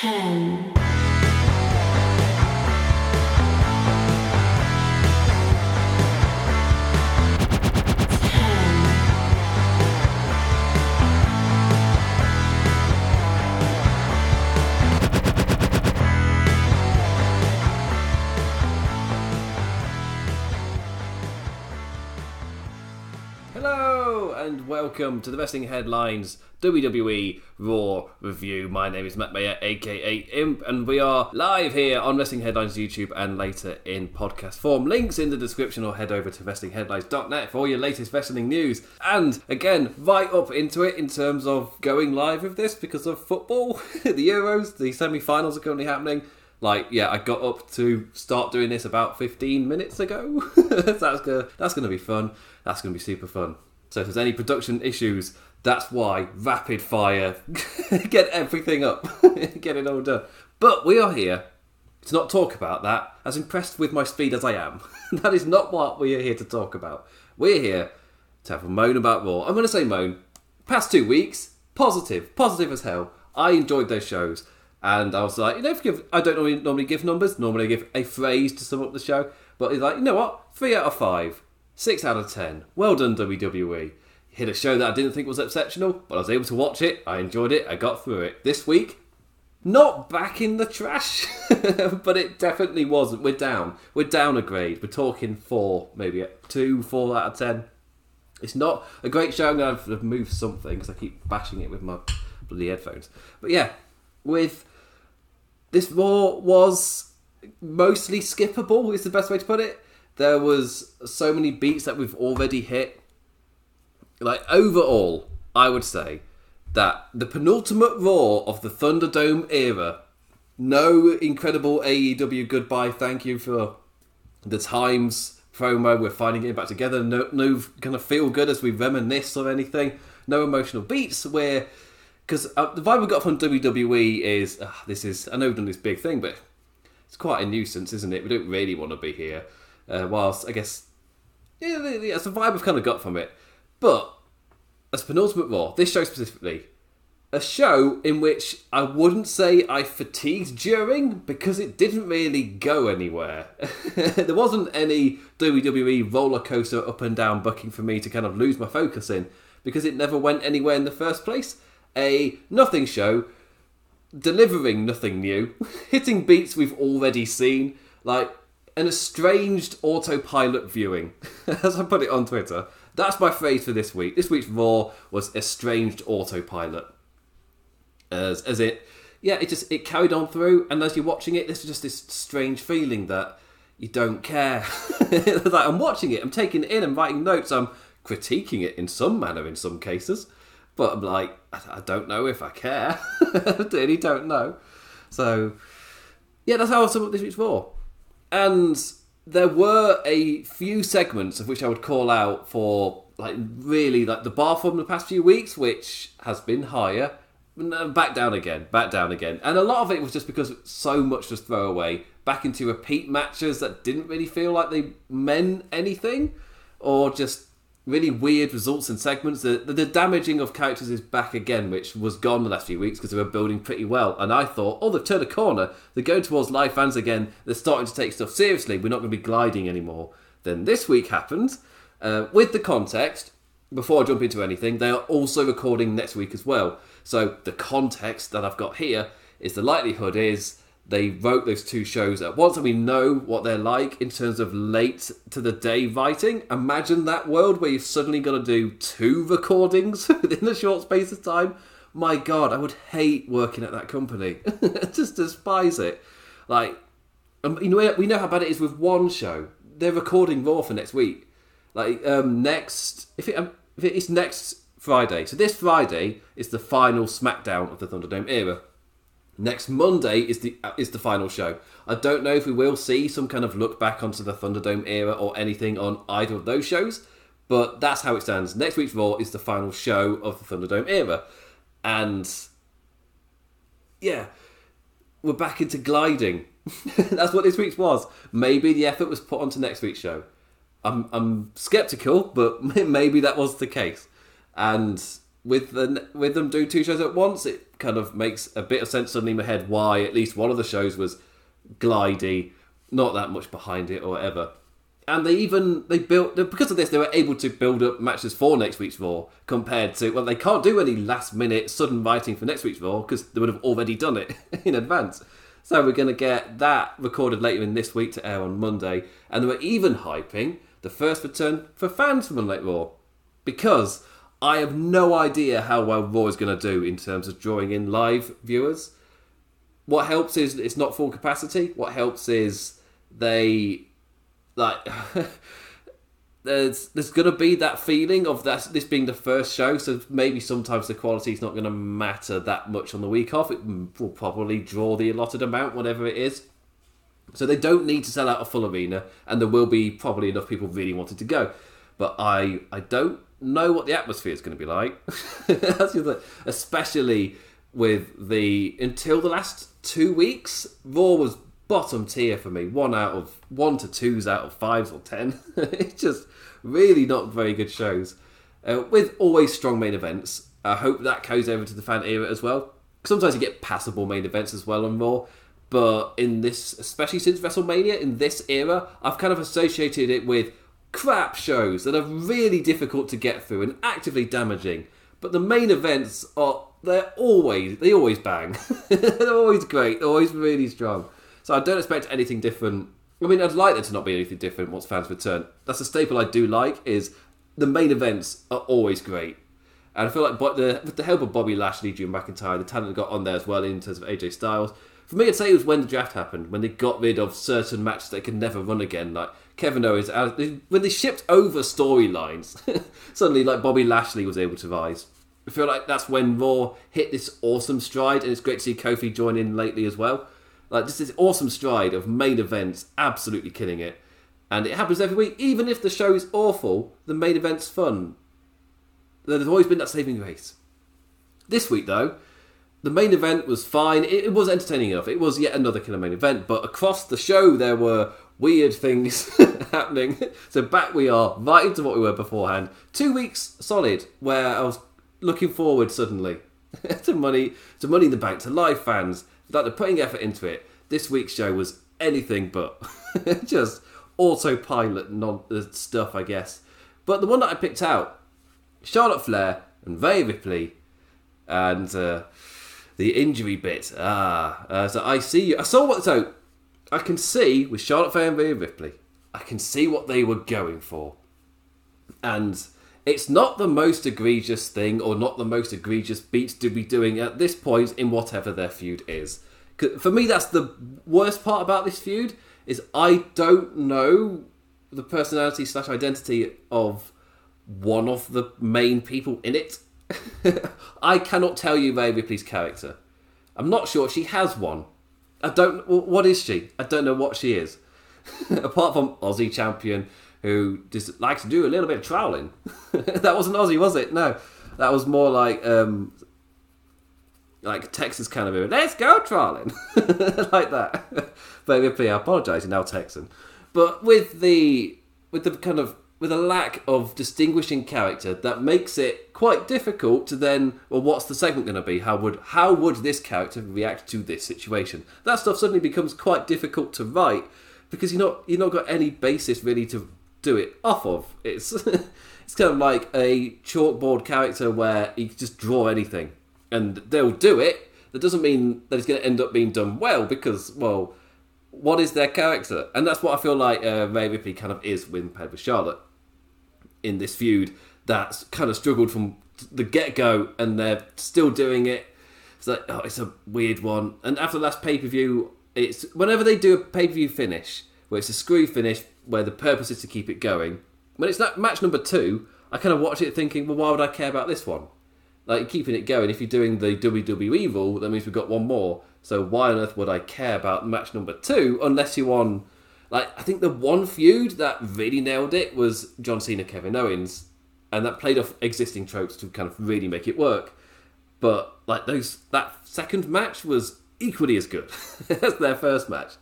ten, welcome to the Wrestling Headlines WWE Raw review. My name is Matt Mayer, aka Imp, and we are live here on Wrestling Headlines YouTube and later in podcast form. Links in the description or head over to WrestlingHeadlines.net for all your latest wrestling news. And again, right up into it in terms of going live with this because of football, the Euros, the semi finals are currently happening like yeah i got up to start doing this about 15 minutes ago that's gonna that's gonna be fun that's gonna be super fun so if there's any production issues that's why rapid fire get everything up get it all done but we are here to not talk about that as impressed with my speed as i am that is not what we are here to talk about we're here to have a moan about raw i'm gonna say moan past two weeks, positive, positive as hell. I enjoyed those shows, and I was like, you know, give, I don't normally, normally give numbers. Normally, I give a phrase to sum up the show, but it's like, you know what? Three out of five, six out of ten. Well done, WWE. Hit a show that I didn't think was exceptional, but I was able to watch it. I enjoyed it. I got through it. This week, not back in the trash, but it definitely wasn't. We're down. We're down a grade. We're talking four, maybe two, four out of ten. It's not a great show. I'm going to have to move something because I keep bashing it with my bloody headphones. But yeah, with this Raw was mostly skippable. Is the best way to put it. There was so many beats that we've already hit. Like overall, I would say that the penultimate Raw of the Thunderdome era. No incredible AEW goodbye. Thank you for the times promo. We're finally getting back together. No, no kind of feel good as we reminisce or anything. No emotional beats. Where because uh, the vibe we got from WWE is uh, this is I know we've done this big thing, but it's quite a nuisance, isn't it? We don't really want to be here. Uh, whilst I guess yeah, yeah, it's a vibe we've kind of got from it. But as penultimate Raw, this show specifically, a show in which I wouldn't say I fatigued during because it didn't really go anywhere. there wasn't any WWE roller coaster up and down booking for me to kind of lose my focus in because it never went anywhere in the first place. A nothing show, delivering nothing new, hitting beats we've already seen, like an estranged autopilot viewing, as I put it on Twitter. That's my phrase for this week. This week's Raw was estranged autopilot. As as it yeah it just it carried on through and as you're watching it there's just this strange feeling that you don't care. Like i'm watching it i'm taking it in i'm writing notes i'm critiquing it in some manner in some cases but i'm like i, don't know if i care. I really don't know. So yeah that's how i sum up this week's raw and there were a few segments of which I would call out for like really like the bar from the past few weeks, which has been higher. No, uh, Back down again, back down again, and a lot of it was just because so much was throwaway back into repeat matches that didn't really feel like they meant anything, or just really weird results and segments. The, the, the damaging of characters is back again, which was gone the last few weeks because they were building pretty well. And I thought, oh, they've turned a corner. They're going towards live fans again. They're starting to take stuff seriously. We're not going to be gliding anymore. Then this week happened. Uh, with the context, before I jump into anything, they are also recording next week as well. So the context that I've got here is the likelihood is they wrote those two shows at once and we know what they're like in terms of late to the day writing. Imagine that world where you've suddenly got to do two recordings within a short space of time. My god, I would hate working at that company. Just despise it. Like, um, you know, we know how bad it is with one show. They're recording Raw for next week. Like, um, next, if it, um, if it's next Friday. So this Friday is the final SmackDown of the Thunderdome era. Next Monday is the uh, is the final show. I don't know if we will see some kind of look back onto the Thunderdome era or anything on either of those shows, but that's how it stands. Next week's Raw is the final show of the Thunderdome era, and yeah, we're back into gliding. that's what this week's was. Maybe the effort was put onto next week's show. I'm I'm skeptical, but maybe that was the case. And with the with them doing two shows at once, it kind of makes a bit of sense suddenly in my head why at least one of the shows was glidey, not that much behind it or whatever. And they even they built because of this they were able to build up matches for next week's Raw compared to well they can't do any last minute sudden writing for next week's Raw because they would have already done it in advance. So we're going to get that recorded later in this week to air on Monday, and they were even hyping the first return for fans from Night Raw because I have no idea how well Raw is going to do in terms of drawing in live viewers. What helps is it's not full capacity. What helps is they like there's there's gonna be that feeling of that this being the first show, so maybe sometimes the quality is not gonna matter that much on the week off. It will probably draw the allotted amount, whatever it is. So they don't need to sell out a full arena, and there will be probably enough people really wanting to go. But I I don't know what the atmosphere is going to be like. Especially with the until the last two weeks, Raw was bottom tier for me. One out of one to twos out of fives or ten. it's just really not very good shows. Uh, with always strong main events. I hope that goes over to the fan era as well. Sometimes you get passable main events as well on Raw, but in this, especially since WrestleMania, in this era, I've kind of associated it with crap shows that are really difficult to get through and actively damaging. But the main events are they're always they always bang. they're always great. They're always really strong. So I don't expect anything different. I mean, I'd like there to not be anything different once fans return. That's a staple I do like. Is the main events are always great, and I feel like the, with the help of Bobby Lashley, Drew McIntyre, the talent got on there as well in terms of AJ Styles. For me, I'd say it was when the draft happened, when they got rid of certain matches they could never run again, like Kevin Owens. Uh, when they shipped over storylines, suddenly like Bobby Lashley was able to rise. I feel like that's when Raw hit this awesome stride, and it's great to see Kofi join in lately as well. Like just this awesome stride of main events, absolutely killing it. And it happens every week. Even if the show is awful, the main event's fun. There's always been that saving grace. This week, though, the main event was fine. It was entertaining enough. It was yet another killer main event. But across the show, there were weird things happening. So back we are, right into what we were beforehand. Two weeks solid, where I was looking forward suddenly to money, to money in the bank, to live fans, like they're putting effort into it. This week's show was anything but just autopilot non- uh, stuff, I guess. But the one that I picked out, Charlotte Flair and Rhea Ripley, and uh, the injury bit. Ah, uh, so I see. you. I saw what. So I can see with Charlotte Flair and Rhea Ripley, I can see what they were going for, and it's not the most egregious thing or not the most egregious beats to be doing at this point in whatever their feud is. For me, that's the worst part about this feud is I don't know the personality slash identity of one of the main people in it. I cannot tell you Rhea Ripley's character. I'm not sure she has one. I don't. What is she? I don't know what she is. Apart from Aussie champion, who just likes to do a little bit of troweling. that wasn't Aussie, was it? No, that was more like um, like Texas kind of Let's go troweling like that. but I apologise, you're now Texan. But with the with the kind of with a lack of distinguishing character that makes it quite difficult to then well what's the segment going to be how would how would this character react to this situation that stuff suddenly becomes quite difficult to write because you're not you're not got any basis really to do it off of. It's it's kind of like a chalkboard character where you just draw anything and they'll do it. That doesn't mean that it's going to end up being done well because, well, what is their character? And that's what I feel like uh, Rhea Ripley kind of is with paired with Charlotte in this feud that's kind of struggled from the get go and they're still doing it. It's like, oh, it's a weird one. And after the last pay per view, it's whenever they do a pay per view finish where it's a screw finish where the purpose is to keep it going. When it's that match number two, I kind of watch it thinking, well, why would I care about this one? Like keeping it going. If you're doing the WWE rule, that means we've got one more. So why on earth would I care about match number two unless you're on? Like I think the one feud that really nailed it was John Cena Kevin Owens, and that played off existing tropes to kind of really make it work. But like those, that second match was equally as good as their first match.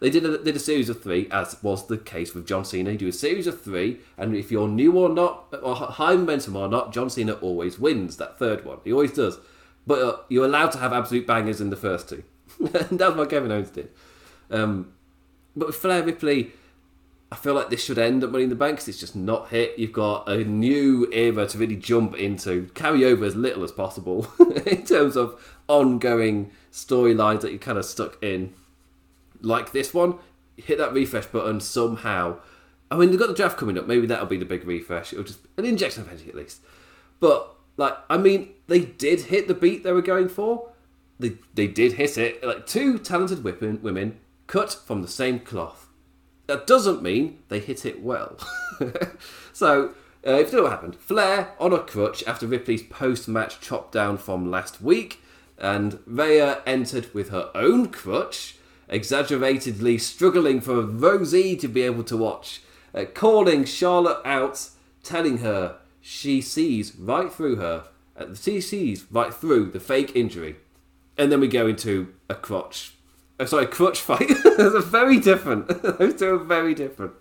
they did a, did a series of three, as was the case with John Cena. You do a series of three, and if you're new or not, or high momentum or not, John Cena always wins that third one. He always does. But uh, you're allowed to have absolute bangers in the first two. and that's what Kevin Owens did. Um, but with Flair Ripley, I feel like this should end at Money in the Bank because it's just not hit. You've got a new era to really jump into, carry over as little as possible in terms of ongoing storylines that you're kind of stuck in. Like this one, hit that refresh button somehow. I mean, they've got the draft coming up. Maybe that'll be the big refresh. It'll just an injection of energy at least. But like, I mean, they did hit the beat they were going for. They they did hit it. Like two talented women, women cut from the same cloth. That doesn't mean they hit it well. so, uh, if you know what happened, Flair on a crutch after Ripley's post-match chop down from last week, and Rhea entered with her own crutch, exaggeratedly struggling for Rosie to be able to watch, uh, calling Charlotte out, telling her she sees right through her. Uh, she sees right through the fake injury, and then we go into a crotch. Oh, sorry, crutch fight. Those are very different. Those two are very different.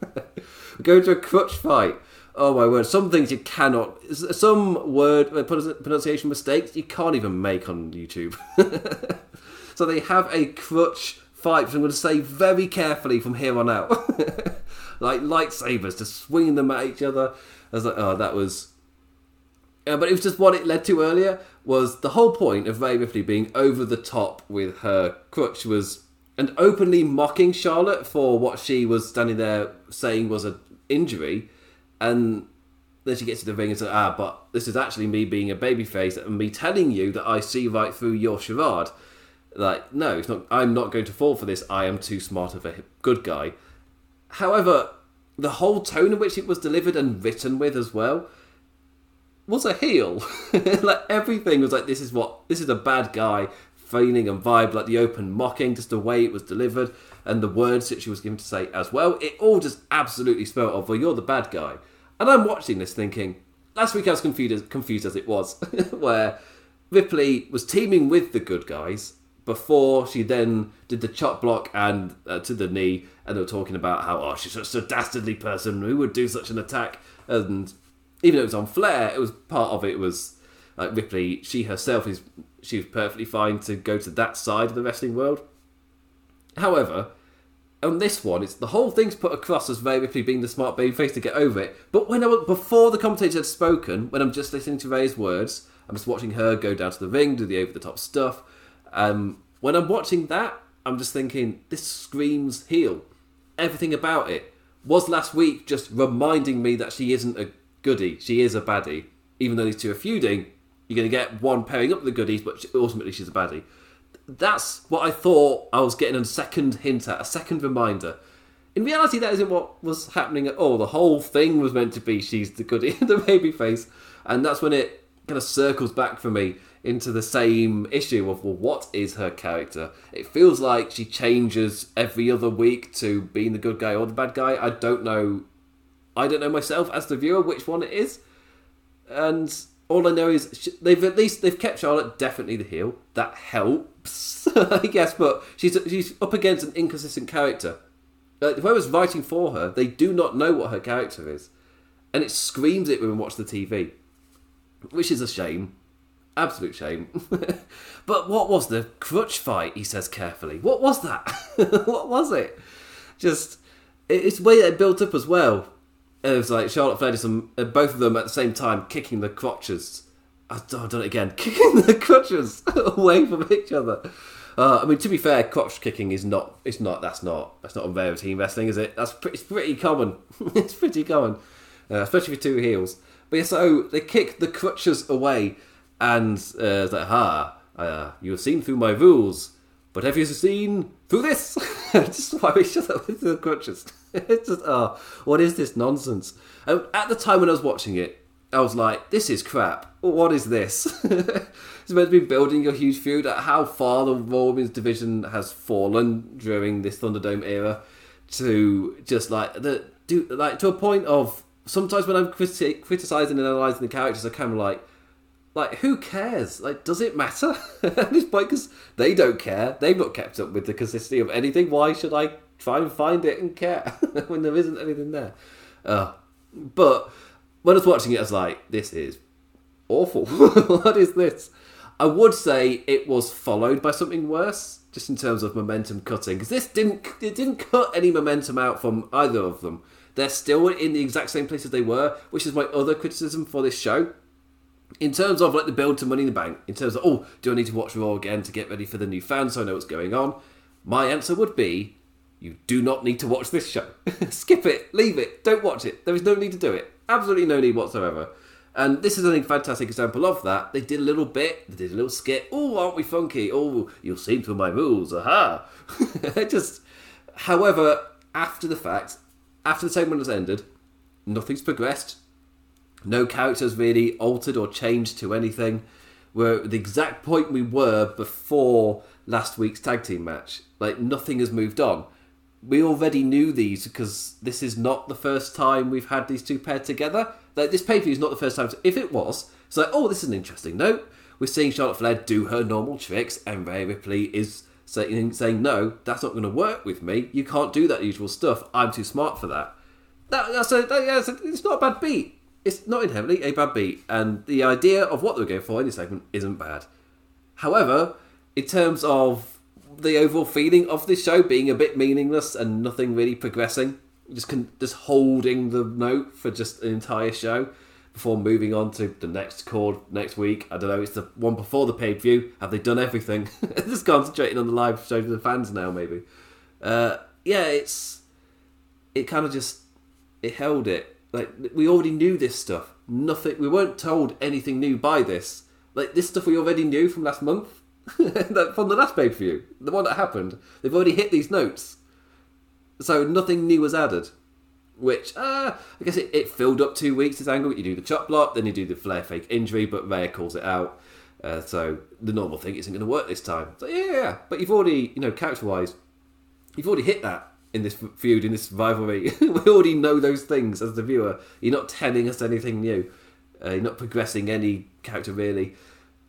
we go into a crutch fight. Oh my word! Some things you cannot. Some word uh, pronunciation mistakes you can't even make on YouTube. so they have a crutch fight, which I'm going to say very carefully from here on out. like lightsabers, just swinging them at each other. I was like, oh, that was uh, but it was just what it led to earlier was the whole point of Rhea Ripley being over the top with her crutch was and openly mocking Charlotte for what she was standing there saying was an injury, and then she gets to the ring and says, "Ah, but this is actually me being a babyface and me telling you that I see right through your charade." Like, no, it's not. I'm not going to fall for this. I am too smart of a good guy. However, the whole tone in which it was delivered and written with as well was a heel. like everything was like this is what this is a bad guy feeling and vibe, like the open mocking, just the way it was delivered and the words that she was given to say as well. It all just absolutely spelled of Well, you're the bad guy, and I'm watching this thinking. Last week I was confused, as, confused as it was, where Ripley was teaming with the good guys before she then did the chop block and uh, to the knee, and they were talking about how oh she's such a dastardly person who would do such an attack, and even though it was on Flair, it was part of it was like Ripley. She herself is she was perfectly fine to go to that side of the wrestling world. However, on this one, it's the whole thing's put across as Rhea Ripley being the smart babyface to get over it. But when I before the commentator had spoken, when I'm just listening to Rhea's words, I'm just watching her go down to the ring, do the over the top stuff. Um, when I'm watching that, I'm just thinking this screams heel. Everything about it was last week just reminding me that she isn't a goodie. She is a baddie. Even though these two are feuding, you're going to get one pairing up the goodies, but ultimately she's a baddie. That's what I thought I was getting a second hint at, a second reminder. In reality, that isn't what was happening at all. The whole thing was meant to be she's the goodie, the baby face, and that's when it kind of circles back for me into the same issue of well, what is her character? It feels like she changes every other week to being the good guy or the bad guy. I don't know I don't know myself as the viewer which one it is, and all I know is they've at least they've kept Charlotte definitely the heel. That helps, I guess. But she's she's up against an inconsistent character. Uh, whoever's writing for her, they do not know what her character is, and it screams it when we watch the TV, which is a shame, absolute shame. but what was the crutch fight? He says carefully. What was that? what was it? Just it's the way it built up as well it was like Charlotte Flair some, uh, both of them at the same time kicking the crotches. I've done it again, kicking the crotches away from each other. Uh, I mean, to be fair, crotch kicking is not. It's not. That's not. That's not a rarity in wrestling, is it? That's pretty, it's pretty common. it's pretty common, uh, especially for two heels. But yeah, so they kick the crutches away, and uh, like, ha, uh, you have seen through my rules, but have you seen through this? just we shut up with the crutches. It's just, oh, what is this nonsense? Um, at the time when I was watching it, I was like, this is crap. What is this? it's meant to be building a huge feud at how far the Raw Women's division has fallen during this Thunderdome era to just like the do like to a point of sometimes when I'm criti- criticizing and analyzing the characters, I kind of like like who cares like does it matter at this point because they don't care they've not kept up with the consistency of anything why should i and find it and care when there isn't anything there. Uh, but when I was watching it, I was like, this is awful. what is this? I would say it was followed by something worse, just in terms of momentum cutting, because this didn't it didn't cut any momentum out from either of them. They're still in the exact same places they were, which is my other criticism for this show. In terms of like the build to Money in the Bank, in terms of oh, do I need to watch Raw again to get ready for the new fans so I know what's going on? My answer would be you do not need to watch this show. Skip it, leave it, don't watch it. There is no need to do it. Absolutely no need whatsoever. And this is a fantastic example of that. They did a little bit, they did a little skit. Oh, aren't we funky? Oh, you'll see through my rules. Aha! Just, however, after the fact, after the segment has ended, nothing's progressed. No characters really altered or changed to anything. We're at the exact point we were before last week's tag team match. Like, nothing has moved on we already knew these because this is not the first time we've had these two paired together. Like this pay per view is not the first time. If it was, it's like, oh, this is an interesting note. We're seeing Charlotte Flair do her normal tricks, and Rhea Ripley is saying, saying, no, that's not going to work with me. You can't do that usual stuff. I'm too smart for that. that that's a, that, yeah, it's, a, it's not a bad beat. It's not inherently a bad beat, and the idea of what they're going for in this segment isn't bad. However, in terms of the overall feeling of this show being a bit meaningless and nothing really progressing. Just con- just holding the note for just an entire show before moving on to the next chord next week. I don't know. It's the one before the pay per view. Have they done everything? just concentrating on the live show for the fans now. Maybe. Uh, yeah, it's it kind of just it held it. Like we already knew this stuff. Nothing. We weren't told anything new by this. Like this stuff we already knew from last month from the last pay per view, the one that happened. They've already hit these notes, so nothing new was added. Which uh, I guess it, it filled up two weeks. This angle, you do the chop block, then you do the Flair fake injury, but Rhea calls it out. Uh, so the normal thing isn't going to work this time. So yeah, yeah, but you've already, you know, character wise, you've already hit that in this feud, in this rivalry. we already know those things as the viewer. You're not telling us anything new. Uh, you're not progressing any character really.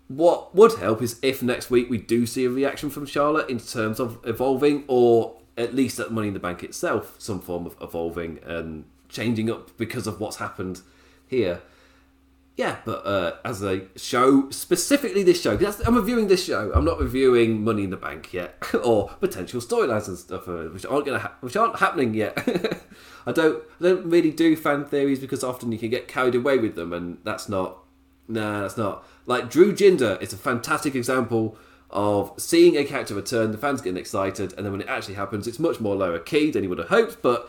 What would help is if next week we do see a reaction from Charlotte in terms of evolving, or at least at Money in the Bank itself, some form of evolving and changing up because of what's happened here. Yeah, but uh, as a show, specifically this show, I'm reviewing this show. I'm not reviewing Money in the Bank yet, or potential storylines and stuff, uh, which aren't gonna ha- which aren't happening yet. I don't I don't really do fan theories because often you can get carried away with them, and that's not. Nah, that's not. Like Drew Jinder is a fantastic example of seeing a character return, the fans getting excited, and then when it actually happens, it's much more lower key than you would have hoped. But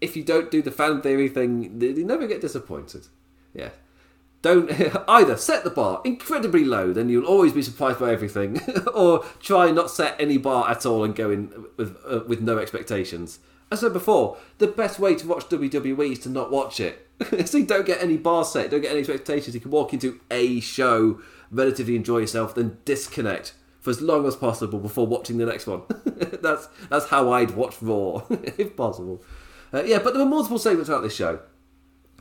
if you don't do the fan theory thing, you never get disappointed. Yeah. Don't either set the bar incredibly low, then you'll always be surprised by everything, or try not set any bar at all and go in with uh, with no expectations. As I said before, the best way to watch WWE is to not watch it. so you don't get any bar set, don't get any expectations. You can walk into a show, relatively enjoy yourself, then disconnect for as long as possible before watching the next one. that's that's how I'd watch Raw, if possible. Uh, yeah, but there were multiple segments throughout this show.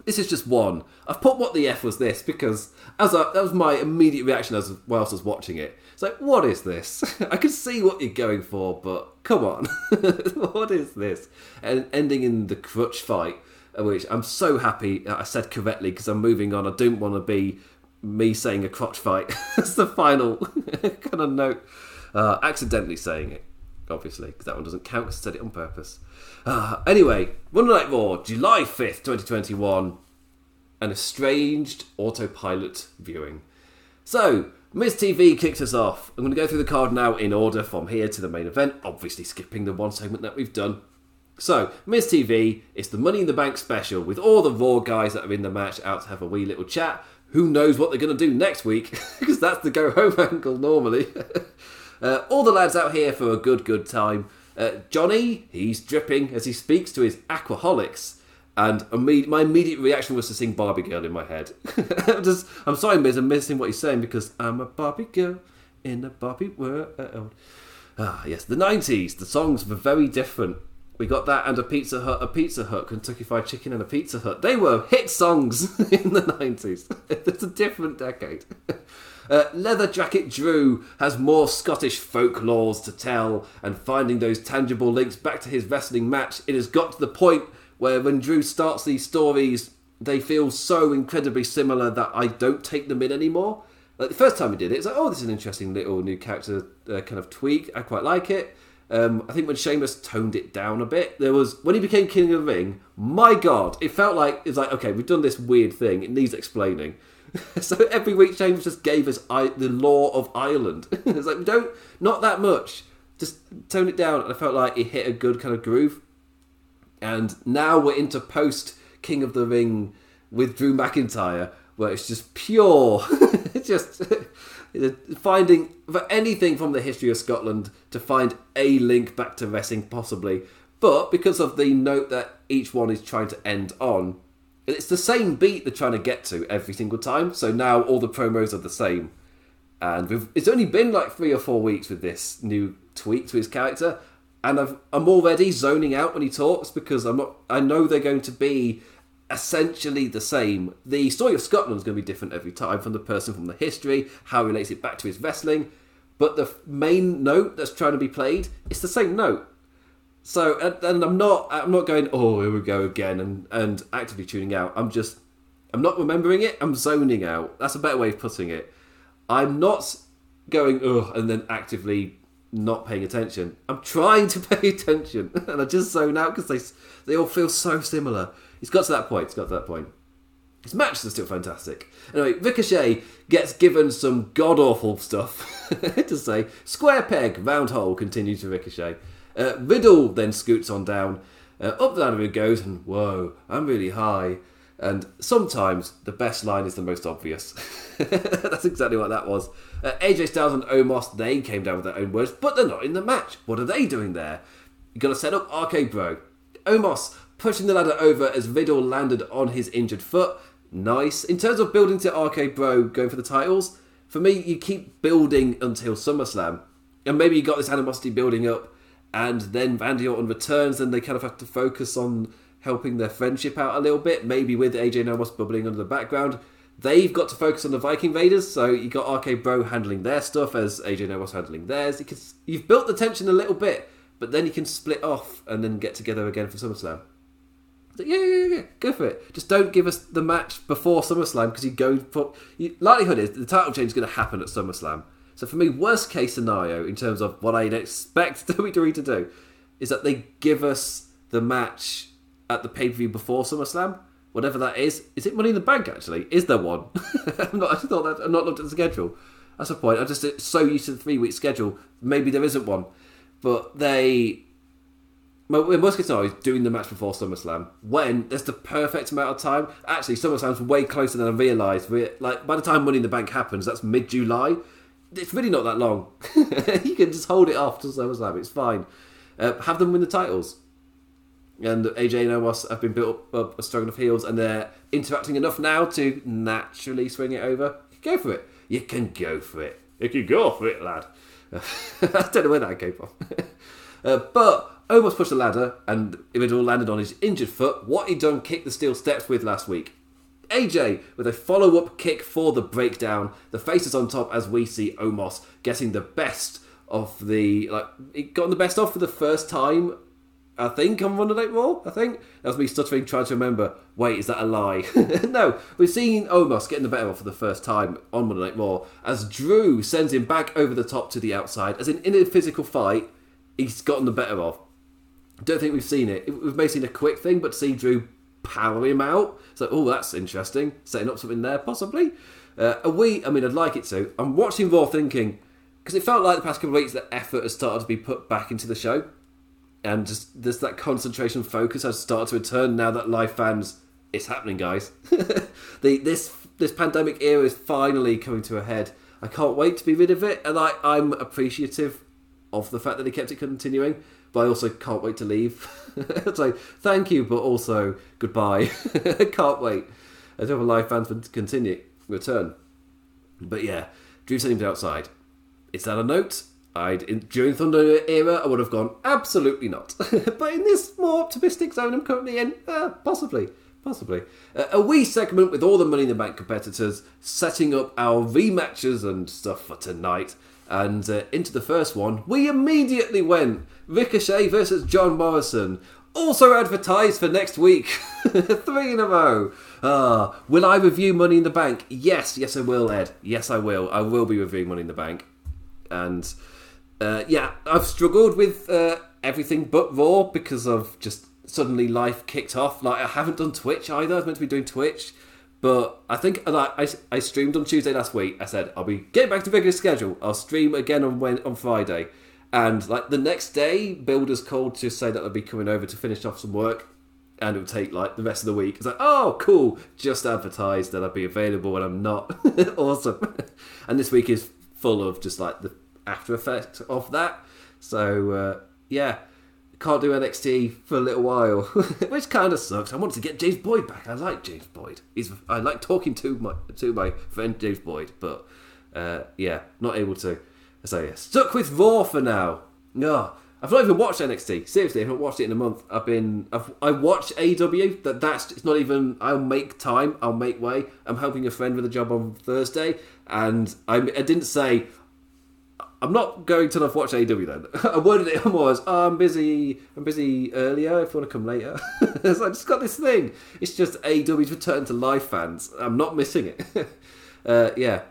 This is just one. I've put what the f was this because as I, that was my immediate reaction as whilst I was watching it. It's like, what is this? I can see what you're going for, but come on, what is this? And ending in the crutch fight, which I'm so happy I said correctly because I'm moving on. I don't want to be me saying a crotch fight as the final kind of note. Uh, accidentally saying it, obviously, because that one doesn't count because I said it on purpose. Uh, anyway, Monday Night Raw, July 5th, 2021. An estranged autopilot viewing. So, Miz TV kicks us off. I'm going to go through the card now in order from here to the main event, obviously skipping the one segment that we've done. So, Miz TV, it's the Money in the Bank special with all the Raw guys that are in the match out to have a wee little chat. Who knows what they're going to do next week? because that's the go home angle normally. uh, all the lads out here for a good, good time. Uh, Johnny, he's dripping as he speaks to his aquaholics. And my immediate reaction was to sing Barbie Girl in my head. I'm, just, I'm sorry, Miz, I'm missing what he's saying because I'm a Barbie girl in a Barbie world. Ah, yes, the 90s. The songs were very different. We got that and a Pizza Hut, a Pizza Hut, Kentucky Fried Chicken and a Pizza Hut. They were hit songs in the 90s. it's a different decade. Uh, Leather Jacket Drew has more Scottish folklores to tell, and finding those tangible links back to his wrestling match, it has got to the point where when Drew starts these stories, they feel so incredibly similar that I don't take them in anymore. Like the first time he did it, it's like, oh, this is an interesting little new character uh, kind of tweak. I quite like it. Um, I think when Sheamus toned it down a bit, there was when he became King of the Ring. My God, it felt like it's like okay, we've done this weird thing. It needs explaining. so every week, Sheamus just gave us I, the law of Ireland. it's like don't not that much. Just tone it down. And I felt like it hit a good kind of groove. And now we're into post King of the Ring with Drew McIntyre, where it's just pure, just finding for anything from the history of Scotland to find a link back to wrestling, possibly. But because of the note that each one is trying to end on, it's the same beat they're trying to get to every single time. So now all the promos are the same. And it's only been like three or four weeks with this new tweak to his character, and I've, I'm already zoning out when he talks because I'm not. I know they're going to be essentially the same. The story of Scotland is going to be different every time from the person from the history, how he relates it back to his wrestling. But the main note that's trying to be played, it's the same note. So and, and I'm not I'm not going oh here we go again and and actively tuning out. I'm just I'm not remembering it. I'm zoning out. That's a better way of putting it. I'm not going ugh and then actively not paying attention. I'm trying to pay attention and I just zone out because they they all feel so similar. He's got to that point. He's got to that point. His matches are still fantastic. Anyway, Ricochet gets given some god awful stuff to say. Square peg, round hole continues to Ricochet. Uh, Riddle then scoots on down. Uh, up the ladder he goes, and whoa, I'm really high. And sometimes the best line is the most obvious. That's exactly what that was. Uh, AJ Styles and Omos, they came down with their own words, but they're not in the match. What are they doing there? You got to set up RK Bro. Omos pushing the ladder over as Riddle landed on his injured foot. Nice. In terms of building to RK Bro going for the titles, for me, you keep building until SummerSlam. And maybe you got this animosity building up, and then Randy Orton returns, and they kind of have to focus on helping their friendship out a little bit, maybe with AJ and bubbling under the background. They've got to focus on the Viking Raiders, so you got RK Bro handling their stuff as AJ and handling theirs. You've built the tension a little bit, but then you can split off and then get together again for SummerSlam. Yeah, yeah, yeah, go for it. Just don't give us the match before SummerSlam because you go for. You, likelihood is the title change is going to happen at SummerSlam. So for me, worst case scenario in terms of what I'd expect WWE to do is that they give us the match at the pay per view before SummerSlam, whatever that is. Is it Money in the Bank? Actually, is there one? I'm not. I thought that. I'm not looked at the schedule. That's the point. I'm just so used to the three week schedule. Maybe there isn't one but they in most is doing the match before SummerSlam when there's the perfect amount of time. Actually, SummerSlam's way closer than I realised. Like by the time Money in the Bank happens, that's mid July. It's really not that long. you can just hold it off to SummerSlam. It's fine. Uh, have them win the titles. And AJ and Omos have been built up, up strong enough heels, and they're interacting enough now to naturally swing it over. Go for it. You can go for it. You can go for it, lad. I don't know where that came from. uh, but Omos pushed the ladder, and if it all landed on his injured foot. What he done kicked the steel steps with last week. AJ with a follow up kick for the breakdown. The faces on top as we see Omos getting the best of the like he got the best off for the first time I think on Monday Night Raw. I think that was me stuttering, trying to remember. Wait, is that a lie? no, we're seeing Omos getting the better off for the first time on Monday Night Raw as Drew sends him back over the top to the outside. As in, in a physical fight, he's gotten the better of. Don't think we've seen it. We've maybe seen a quick thing, but see Drew power him out. So, oh, that's interesting. Setting up something there, possibly. Uh, we, I mean, I'd like it to. I'm watching Raw thinking because it felt like the past couple of weeks that effort has started to be put back into the show and just there's that concentration focus has started to return now that live fans it's happening guys the, this this pandemic era is finally coming to a head i can't wait to be rid of it and I, i'm appreciative of the fact that they kept it continuing but i also can't wait to leave so thank you but also goodbye can't wait i don't have live fans to continue return but yeah drew sent him outside is that a note I'd in, during Thunder era, I would have gone absolutely not. but in this more optimistic zone I'm currently in, uh, possibly, Possibly. Uh, a wee segment with all the Money in the Bank competitors setting up our rematches and stuff for tonight. And uh, into the first one, we immediately went Ricochet versus John Morrison. Also advertised for next week. Three in a row. Ah, will I review Money in the Bank? Yes, yes, I will, Ed. Yes, I will. I will be reviewing Money in the Bank. And uh, yeah, I've struggled with uh, everything but Raw because of just suddenly life kicked off. Like I haven't done Twitch either. I was meant to be doing Twitch, but I think I, I streamed on Tuesday last week. I said I'll be getting back to regular schedule. I'll stream again on when, on Friday, and like the next day, builders called to say that I'll be coming over to finish off some work. And it would take like the rest of the week. It's like, oh, cool! Just advertised that I'd be available, and I'm not. awesome. and this week is full of just like the after effects of that. So uh, yeah, can't do NXT for a little while, which kind of sucks. I wanted to get James Boyd back. I like James Boyd. He's I like talking to my to my friend James Boyd, but uh, yeah, not able to. So yeah, stuck with Raw for now. No, I've not even watched NXT. Seriously, I haven't watched it in a month. I've been I've I watched AEW. That that's it's not even. I'll make time. I'll make way. I'm helping a friend with a job on Thursday, and I, I didn't say I'm not going to watch AW then. I worded it more as, oh, I'm busy. I'm busy earlier. If you want to come later, so I just got this thing. It's just AW's return to live fans. I'm not missing it. uh, yeah,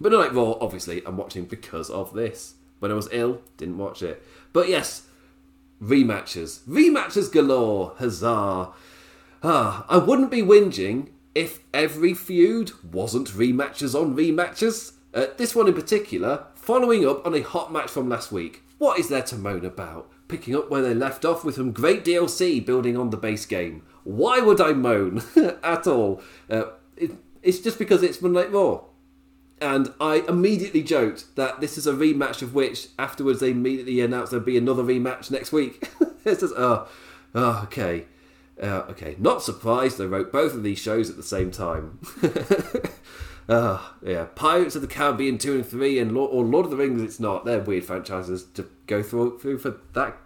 but not like Raw. Obviously, I'm watching because of this. When I was ill, didn't watch it. But yes, rematches, rematches galore. Huzzah! Ah, I wouldn't be whinging if every feud wasn't rematches on rematches. Uh, this one in particular Following up on a hot match from last week, what is there to moan about? Picking up where they left off with some great DLC building on the base game. Why would I moan at all? Uh, it, it's just because it's Monday Night Raw. And I immediately joked that this is a rematch of which afterwards they immediately announced there'd be another rematch next week. it's just, oh, oh okay. Uh, okay, not surprised they wrote both of these shows at the same time. Uh, yeah, Pirates of the Caribbean two and three, and Lord, or Lord of the Rings. It's not. They're weird franchises to go through through for that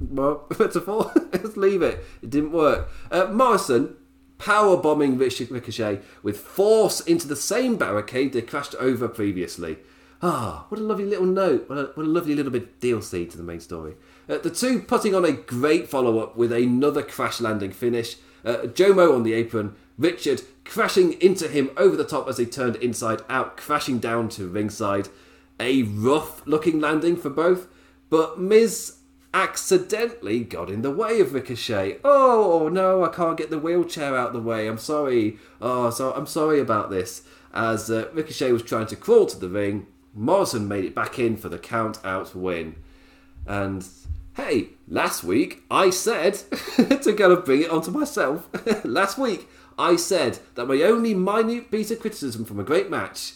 metaphor. Let's leave it. It didn't work. Uh, Morrison power bombing Richard Ricochet with force into the same barricade they crashed over previously. Ah, what a lovely little note. What a, what a lovely little bit DLC to the main story. Uh, the two putting on a great follow up with another crash landing finish. Uh, Jomo on the apron, Richard crashing into him over the top as they turned inside out, crashing down to ringside. A rough looking landing for both, but Miz accidentally got in the way of Ricochet. Oh no, I can't get the wheelchair out the way. I'm sorry. Oh, so I'm sorry about this. As uh, Ricochet was trying to crawl to the ring, Morrison made it back in for the count out win. And hey, last week I said to kind of bring it onto myself. last week I said that my only minute piece of criticism from a great match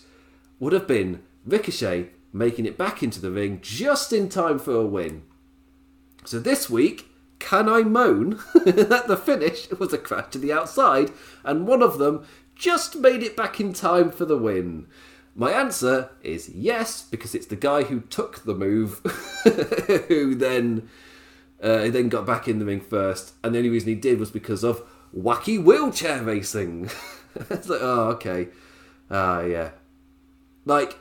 would have been Ricochet making it back into the ring just in time for a win. So this week, can I moan that the finish was a crash to the outside and one of them just made it back in time for the win? My answer is yes, because it's the guy who took the move who then uh, then got back in the ring first, and the only reason he did was because of wacky wheelchair racing. it's like, oh, okay. Ah, uh, yeah. Like,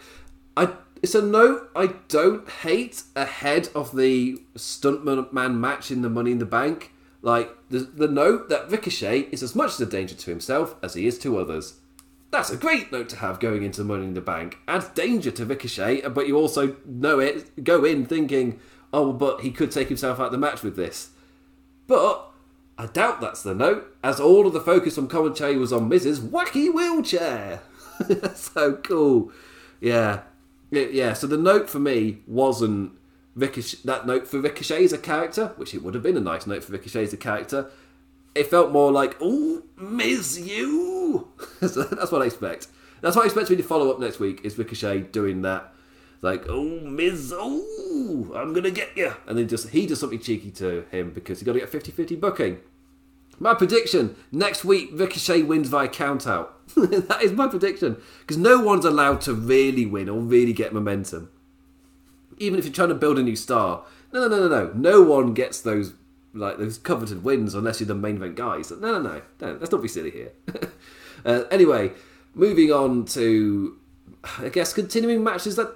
I. It's a note I don't hate ahead of the stuntman man match in the Money in the Bank. Like the the note that Ricochet is as much as a danger to himself as he is to others. That's a great note to have going into Money in the Bank. Adds danger to Ricochet, but you also know it. Go in thinking, oh, but he could take himself out of the match with this. But I doubt that's the note, as all of the focus on commentary was on Miz's wacky wheelchair. so cool. Yeah. Yeah, so the note for me wasn't Ricochet, that note for Ricochet as a character, which it would have been a nice note for Ricochet as a character. It felt more like, oh, Miz, you. so that's what I expect. That's what I expect me to follow up next week is Ricochet doing that. Like, oh, Miz, oh, I'm to get you. And then just he does something cheeky to him because he got to get 50 50 booking. My prediction next week, Ricochet wins via countout. that is my prediction. Because no one's allowed to really win or really get momentum. Even if you're trying to build a new star. No, no, no, no, no. No one gets those like those coveted wins unless you're the main event guys. No, no, no, no. Let's not be silly here. uh, anyway, moving on to I guess continuing matches that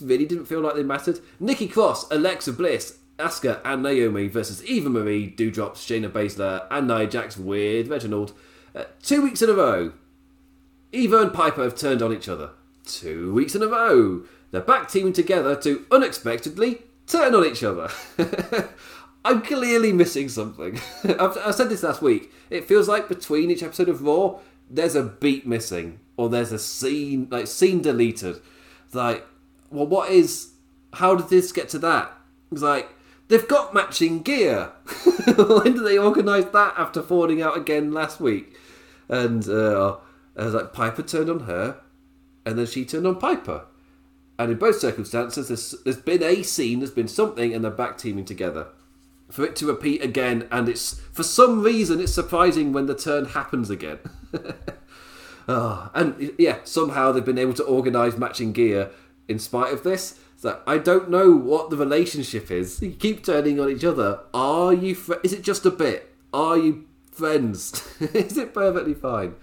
really didn't feel like they mattered. Nikki Cross, Alexa Bliss, Asuka, and Naomi versus Eva Marie, Doudrop, Shayna Baszler, and Nia Jax with Reginald. Uh, two weeks in a row, Eva and Piper have turned on each other. Two weeks in a row, they're back teaming together to unexpectedly turn on each other. I'm clearly missing something. I said this last week. It feels like between each episode of Raw, there's a beat missing or there's a scene like scene deleted. Like, well, what is? How did this get to that? It's like they've got matching gear. when did they organise that after falling out again last week? And uh, I was like, Piper turned on her, and then she turned on Piper. And in both circumstances, there's, there's been a scene, there's been something, and they're back teaming together. For it to repeat again, and it's for some reason it's surprising when the turn happens again. oh, and yeah, somehow they've been able to organise matching gear in spite of this. So I don't know what the relationship is. You keep turning on each other. Are you? Fr- is it just a bit? Are you friends? is it perfectly fine?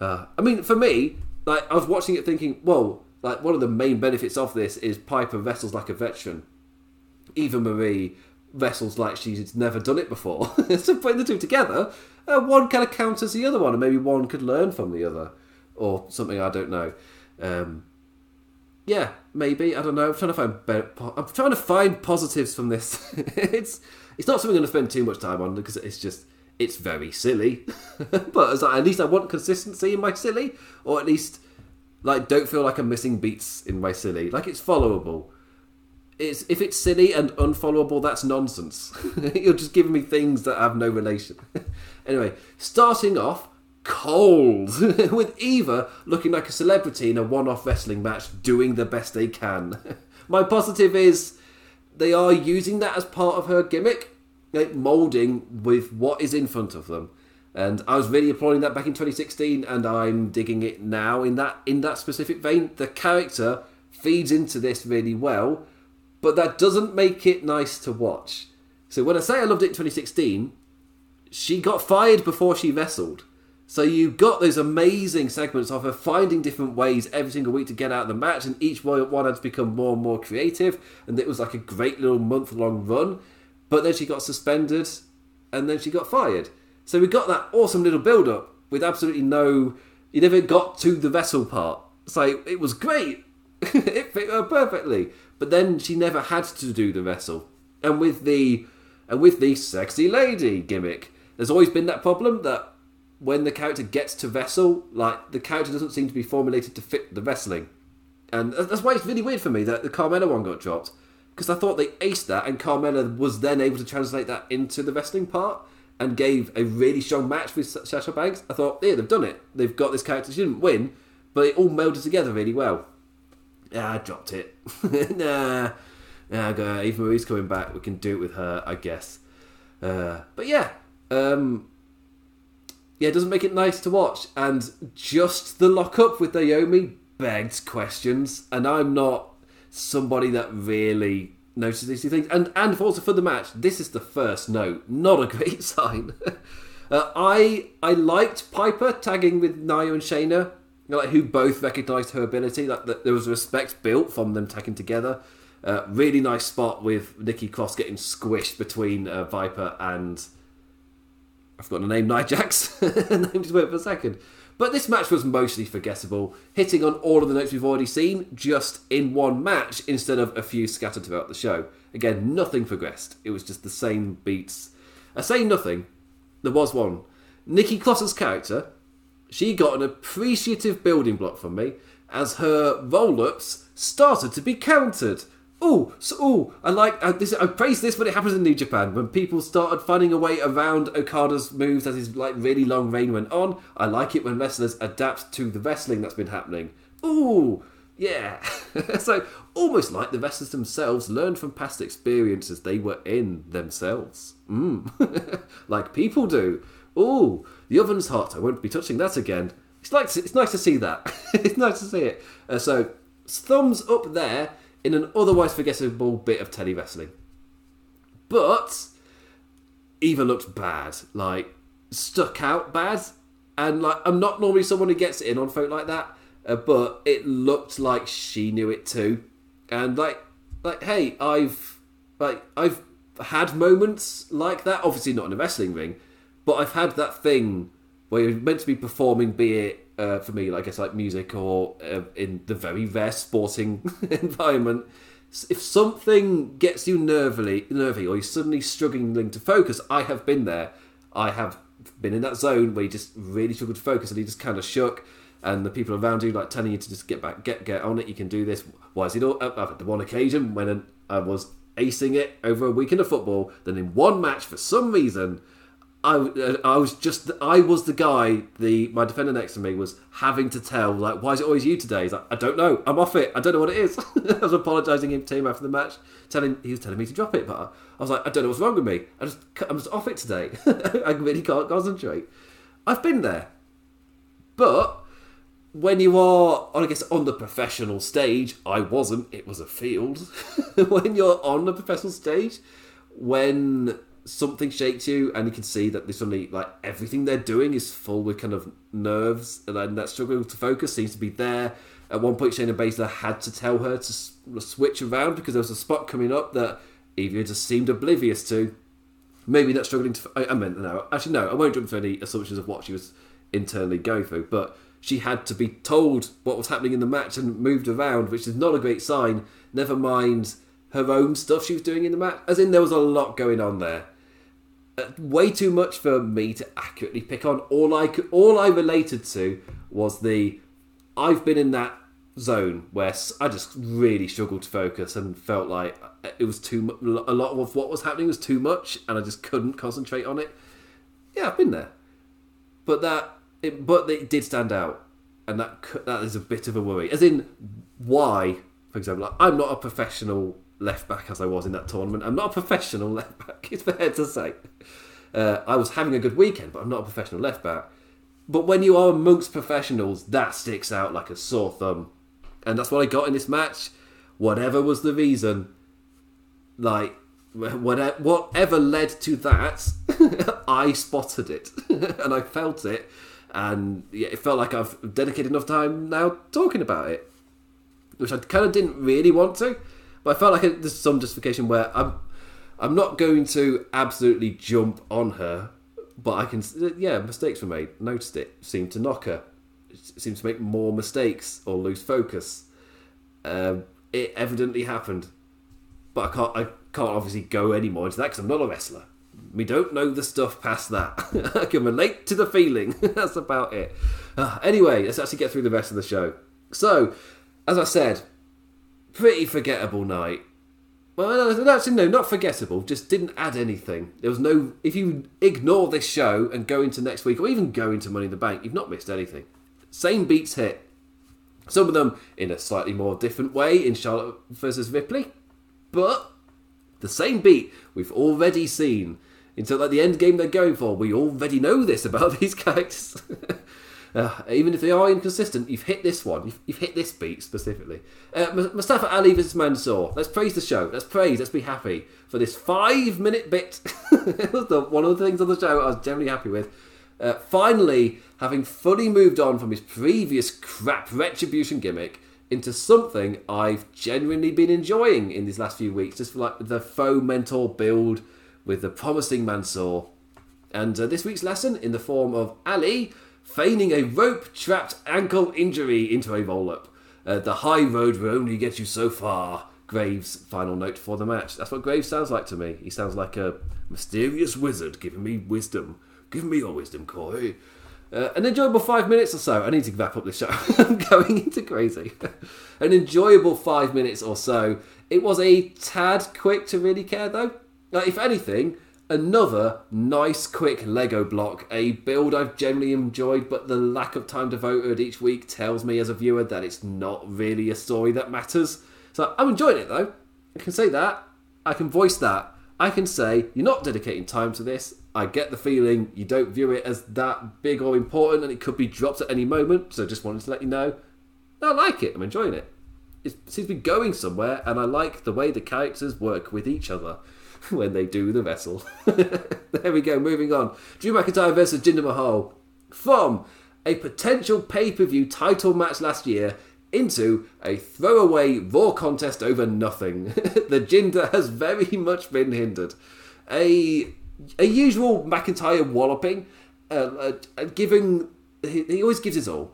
Uh, I mean, for me, like I was watching it thinking, well, like one of the main benefits of this is Piper wrestles like a veteran. Eva Marie wrestles like she's never done it before. so putting the two together, uh, one kind of counters the other one, and maybe one could learn from the other, or something. I don't know. Um, yeah, maybe I don't know. I'm trying to find better, I'm trying to find positives from this. it's it's not something I'm going to spend too much time on because it's just it's very silly. but like, at least I want consistency in my silly, or at least like don't feel like I'm missing beats in my silly. Like it's followable. It's if it's silly and unfollowable, that's nonsense. You're just giving me things that have no relation. anyway, starting off cold with Eva looking like a celebrity in a one-off wrestling match, doing the best they can. my positive is they are using that as part of her gimmick, like molding with what is in front of them. And I was really applauding that back in 2016, and I'm digging it now in that in that specific vein. The character feeds into this really well, but that doesn't make it nice to watch. So when I say I loved it in 2016, she got fired before she wrestled. So you got those amazing segments of her finding different ways every single week to get out of the match, and each one had to become more and more creative, and it was like a great little month long run. But then she got suspended, and then she got fired. So we got that awesome little build up with absolutely no. You never got to the vessel part. So it was great. it fit her perfectly. But then she never had to do the vessel. And with the and with the sexy lady gimmick, there's always been that problem that when the character gets to vessel, like the character doesn't seem to be formulated to fit the wrestling. And that's why it's really weird for me that the Carmella one got dropped. Because I thought they aced that, and Carmella was then able to translate that into the wrestling part and gave a really strong match with Sasha Banks. I thought, yeah, they've done it. They've got this character. She didn't win, but it all melded together really well. Yeah, I dropped it. nah, nah, go. Eva Marie's coming back. We can do it with her, I guess. Uh, but yeah, um, yeah, it doesn't make it nice to watch. And just the lockup with Naomi begged questions. And I'm not somebody that really notices these things. And and also for the match, this is the first note. Not a great sign. uh, I I liked Piper tagging with Nia and Shayna, like who both recognised her ability. That there was respect built from them tagging together. Uh, really nice spot with Nikki Cross getting squished between uh, Viper and I've forgotten the name, Nia Jax. name just went for a second. But this match was mostly forgettable, hitting on all of the notes we've already seen, just in one match instead of a few scattered throughout the show. Again, nothing progressed. It was just the same beats. I say nothing. There was one. Nikki Cross's character, she got an appreciative building block from me as her roll-ups started to be countered oh, so, oh, I like uh, this. I praise this when it happens in New Japan when people started finding a way around Okada's moves as his like really long reign went on. I like it when wrestlers adapt to the wrestling that's been happening. Oh, yeah. so almost like the wrestlers themselves learned from past experiences they were in themselves. Mm. like people do. Oh, the oven's hot. I won't be touching that again. It's like it's nice to see that. it's nice to see it. Uh, so thumbs up there in an otherwise forgettable bit of telly wrestling. But Eva looked bad, like stuck out bad, and like I'm not normally someone who gets in on folk like that, uh, but it looked like she knew it too, and like like hey, I've like I've had moments like that. Obviously not in a wrestling ring, but I've had that thing where you're meant to be performing, be it uh, for me, I guess like music or uh, in the very rare sporting environment. If something gets you nervily, nervy, or you're suddenly struggling to focus, I have been there. I have been in that zone where you just really struggle to focus, and you just kind of shook, and the people around you like telling you to just get back, get get on it. You can do this. Why is it all? I've had the one occasion when I was acing it over a weekend of football. Then in one match, for some reason, I, uh, I was just I was the guy the my defender next to me was having to tell like why is it always you today? He's like I don't know. I'm off it. I don't know what it is. I was apologising to him after the match telling he was telling me to drop it but I, I was like I don't know what's wrong with me. I just I'm just off it today. I really can't concentrate. I've been there. But when you are I guess on the professional stage I wasn't. It was a field. When you're on the professional stage when something shakes you and you can see that there's suddenly like everything they're doing is full with kind of nerves and then that struggle to focus seems to be there. At one point Shayna Baszler had to tell her to switch around because there was a spot coming up that Eva just seemed oblivious to. Maybe not struggling to I, I meant no actually no I won't jump to any assumptions of what she was internally going through but she had to be told what was happening in the match and moved around which is not a great sign. Never mind her own stuff she was doing in the match as in there was a lot going on there way too much for me to accurately pick on. All I could, all I related to was the I've been in that zone where I just really struggled to focus and felt like uh, it was too a lot of what was happening was too much and I just couldn't concentrate on it. Yeah, I've been there, but that it, but it did stand out, and that that is a bit of a worry. As in, why, for example, like, I'm not a professional left back as I was in that tournament. I'm not a professional left back, it's fair to say. Uh, I was having a good weekend, but I'm not a professional left back. But when you are amongst professionals, that sticks out like a sore thumb. And that's what I got in this match. Whatever was the reason, like, whatever, whatever led to that, I spotted it and I felt it. And yeah, it felt like I've dedicated enough time now talking about it, which I kind of didn't really want to. But I felt like there's some justification where I'm, I'm not going to absolutely jump on her, but I can. Yeah, mistakes were made. Noticed it. Seemed to knock her. Seemed to make more mistakes or lose focus. Um, it evidently happened, but I can't. I can't obviously go any more into that because I'm not a wrestler. We don't know the stuff past that. I can relate to the feeling. That's about it. Uh, anyway, let's actually get through the rest of the show. So, as I said, pretty forgettable night. Well, actually, no, not forgettable. Just didn't add anything. There was no. If you ignore this show and go into next week, or even go into Money in the Bank, you've not missed anything. Same beats hit. Some of them in a slightly more different way in Charlotte versus Ripley, but the same beat we've already seen. Until like the end game they're going for, we already know this about these characters. Uh, even if they are inconsistent, you've hit this one. You've, you've hit this beat specifically. Uh, Mustafa Ali versus Mansoor. Let's praise the show. Let's praise. Let's be happy for this five minute bit. it was the, one of the things on the show I was generally happy with. Uh, finally, having fully moved on from his previous crap retribution gimmick into something I've genuinely been enjoying in these last few weeks, just for like the faux mentor build with the promising Mansoor. And uh, this week's lesson in the form of Ali feigning a rope trapped ankle injury into a roll up. Uh, the high road will only get you so far. Graves' final note for the match. That's what Graves sounds like to me. He sounds like a mysterious wizard giving me wisdom. Give me your wisdom, Corey. Uh, an enjoyable five minutes or so. I need to wrap up this show. I'm going into crazy. an enjoyable five minutes or so. It was a tad quick to really care, though. Like, if anything, Another nice, quick Lego block, a build I've generally enjoyed, but the lack of time devoted each week tells me as a viewer that it's not really a story that matters. So I'm enjoying it though. I can say that. I can voice that. I can say, you're not dedicating time to this. I get the feeling you don't view it as that big or important and it could be dropped at any moment, so just wanted to let you know. I like it, I'm enjoying it. It seems to be going somewhere, and I like the way the characters work with each other. when they do the wrestle. there we go, moving on. Drew McIntyre versus Jinder Mahal from a potential pay per view title match last year into a throwaway Raw contest over nothing. the Jinder has very much been hindered. A, a usual McIntyre walloping, uh, uh giving. He, he always gives his all.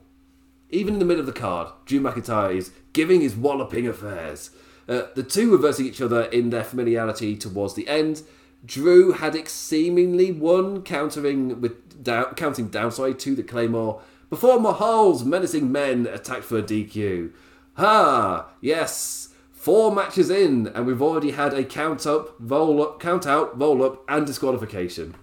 Even in the middle of the card, Drew McIntyre is giving his walloping affairs. Uh, the two reversing each other in their familiarity towards the end. Drew had seemingly won, countering with down, counting downside to the Claymore before Mahal's menacing men attacked for a DQ. Ha! Yes, four matches in, and we've already had a count up, roll up, count out, roll up, and disqualification.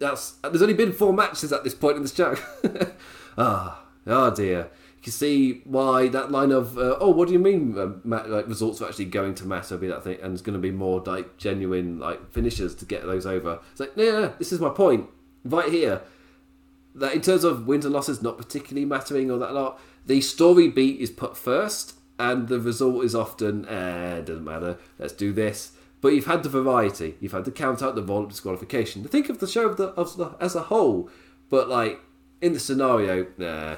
That's there's only been four matches at this point in this show. ah, oh dear. Can see why that line of uh, oh, what do you mean? Uh, like results are actually going to matter, be that thing, and it's going to be more like genuine like finishers to get those over. It's like, yeah, this is my point right here that in terms of wins and losses not particularly mattering or that lot, the story beat is put first, and the result is often, eh, doesn't matter, let's do this. But you've had the variety, you've had to count out the volume disqualification. Think of the show of the, of the, as a whole, but like in the scenario, nah.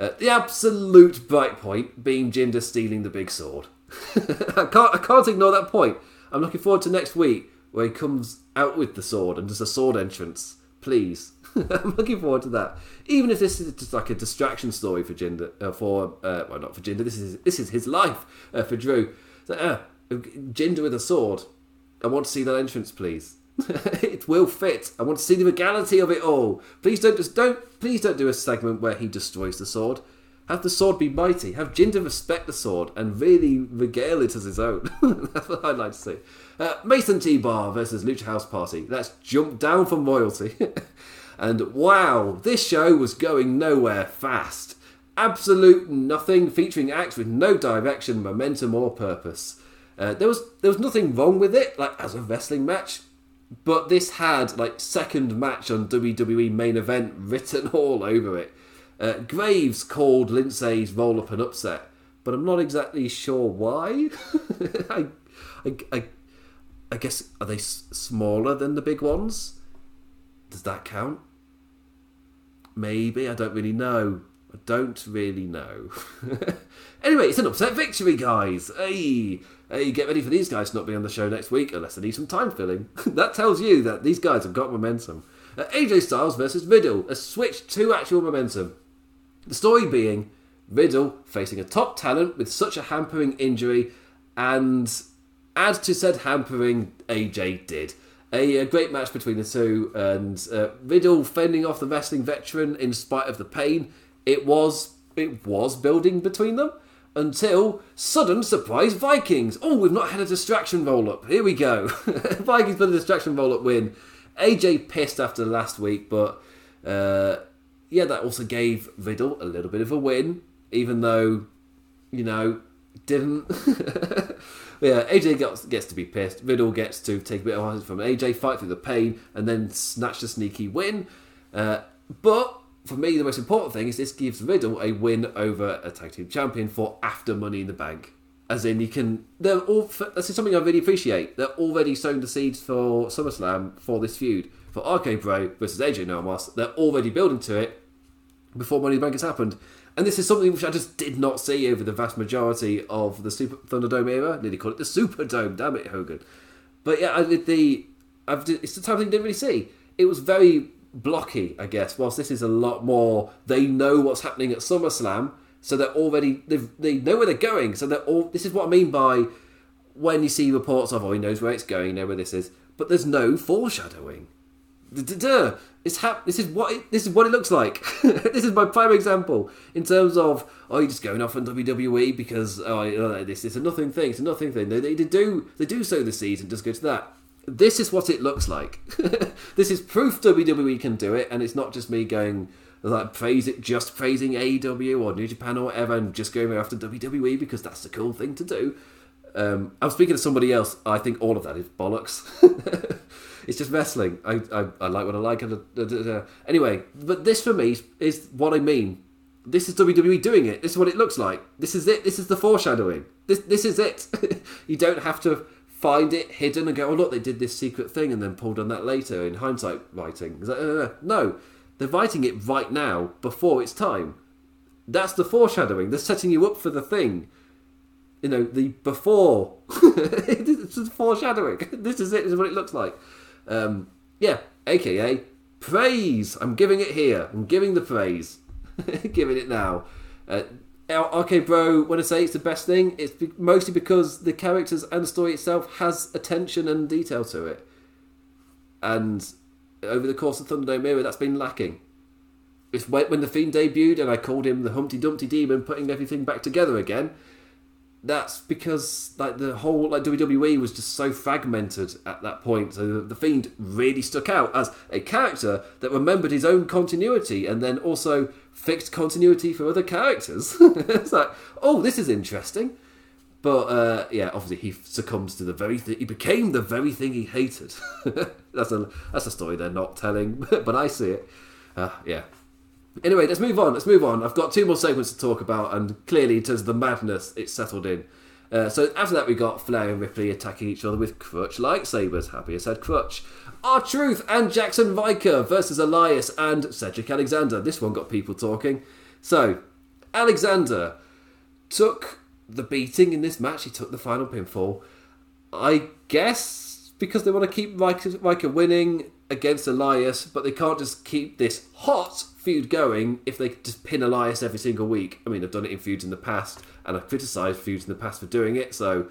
Uh, the absolute bright point being Jinder stealing the big sword. I can't I can't ignore that point. I'm looking forward to next week where he comes out with the sword and does a sword entrance. Please. I'm looking forward to that. Even if this is just like a distraction story for Jinder, uh, for uh, well, not for Jinder. This is this is his life uh, for Drew. So, uh, Jinder with a sword. I want to see that entrance, please. it will fit. I want to see the regality of it all. Please don't just don't please don't do a segment where he destroys the sword. Have the sword be mighty. Have Jinder respect the sword and really regale it as his own. That's what I'd like to see. Uh, Mace and T-Bar versus Lucha House Party. Let's jump down from royalty. And wow, this show was going nowhere fast. Absolute nothing, featuring acts with no direction, momentum, or purpose. Uh, there was there was nothing wrong with it, like as a wrestling match, but this had like second match on WWE main event written all over it. Uh, Graves called Lindsay's roll up an upset, but I'm not exactly sure why. I, I, I, I guess are they s- smaller than the big ones? Does that count? Maybe, I don't really know. I don't really know. anyway, it's an upset victory, guys. Hey, hey, get ready for these guys to not be on the show next week unless they need some time filling. that tells you that these guys have got momentum. Uh, AJ Styles versus Riddle, a switch to actual momentum. The story being Riddle facing a top talent with such a hampering injury, and add to said hampering, AJ did. A, a, great match between the two, and uh, Riddle fending off the wrestling veteran in spite of the pain. It was it was building between them until sudden surprise Vikings. Oh, we've not had a distraction roll up. Here we go. Vikings for the distraction roll up win. AJ pissed after last week, but uh, yeah, that also gave Riddle a little bit of a win, even though you know didn't. yeah, AJ gets, gets to be pissed. Riddle gets to take a bit of from AJ, fight through the pain, and then snatch the sneaky win. Uh, but for me, the most important thing is this gives Riddle a win over a tag team champion for after Money in the Bank. As in, you can. They're all. This is something I really appreciate. They're already sowing the seeds for SummerSlam for this feud for RK Bro versus AJ Styles. They're already building to it before Money in the Bank has happened. And this is something which I just did not see over the vast majority of the Super Thunderdome era. Nearly call it the Superdome. Damn it, Hogan. But yeah, I did the. I've, it's the type of thing I didn't really see. It was very blocky, I guess. Whilst this is a lot more, they know what's happening at SummerSlam, so they're already they they know where they're going. So they're all. This is what I mean by when you see reports of, oh, he knows where it's going, you know where this is, but there's no foreshadowing. Duh. It's hap- This is what it, this is what it looks like. this is my prime example in terms of oh, you're just going off on WWE because oh, this is a nothing thing. It's a nothing thing. They, they, do they do sow the seeds and just go to that. This is what it looks like. this is proof WWE can do it, and it's not just me going like praise it, just praising AEW or New Japan or whatever, and just going after WWE because that's the cool thing to do. Um, I'm speaking to somebody else. I think all of that is bollocks. it's just wrestling. I, I, I like what I like. Anyway, but this for me is what I mean. This is WWE doing it. This is what it looks like. This is it. This is the foreshadowing. This this is it. you don't have to find it hidden and go, oh look, they did this secret thing and then pulled on that later in hindsight writing. Like, uh, no, they're writing it right now before it's time. That's the foreshadowing. They're setting you up for the thing. You know, the before. it's just foreshadowing. This is it. This is what it looks like. Um, yeah, aka praise. I'm giving it here. I'm giving the praise. giving it now. Uh, RK Bro, when I say it's the best thing, it's be- mostly because the characters and the story itself has attention and detail to it. And over the course of Thunderdome Era, that's been lacking. It's when, when the Fiend debuted and I called him the Humpty Dumpty Demon, putting everything back together again. That's because like the whole like WWE was just so fragmented at that point. So the Fiend really stuck out as a character that remembered his own continuity and then also fixed continuity for other characters. it's like, oh, this is interesting. But uh, yeah, obviously he succumbs to the very thing. He became the very thing he hated. that's a that's a story they're not telling, but I see it. Uh, yeah. Anyway, let's move on. Let's move on. I've got two more segments to talk about, and clearly, in terms of the madness, it's settled in. Uh, so after that, we got Flair and Ripley attacking each other with crutch lightsabers. Happy as said crutch. R-Truth and Jackson Ryker versus Elias and Cedric Alexander. This one got people talking. So, Alexander took the beating in this match. He took the final pinfall. I guess because they want to keep Ryker, Ryker winning against Elias, but they can't just keep this hot feud going if they just pin Elias every single week. I mean, they've done it in feuds in the past, and I've criticised feuds in the past for doing it, so.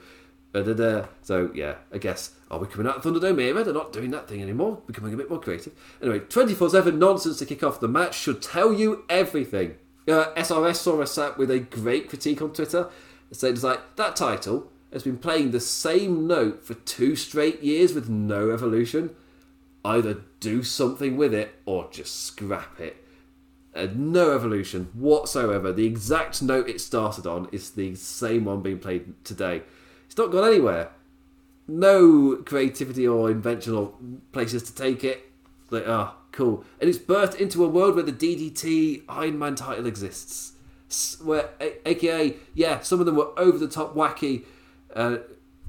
Da-da-da. So yeah, I guess are we coming out of Thunderdome era? They're not doing that thing anymore. Becoming a bit more creative. Anyway, twenty four seven nonsense to kick off the match should tell you everything. Uh, SRS saw us sat with a great critique on Twitter. Saying it's like that title has been playing the same note for two straight years with no evolution. Either do something with it or just scrap it. Uh, no evolution whatsoever. The exact note it started on is the same one being played today. It's not gone anywhere. No creativity or invention or places to take it. Like, ah, cool. And it's birthed into a world where the DDT Iron Man title exists. Where, aka, yeah, some of them were over the top wacky uh,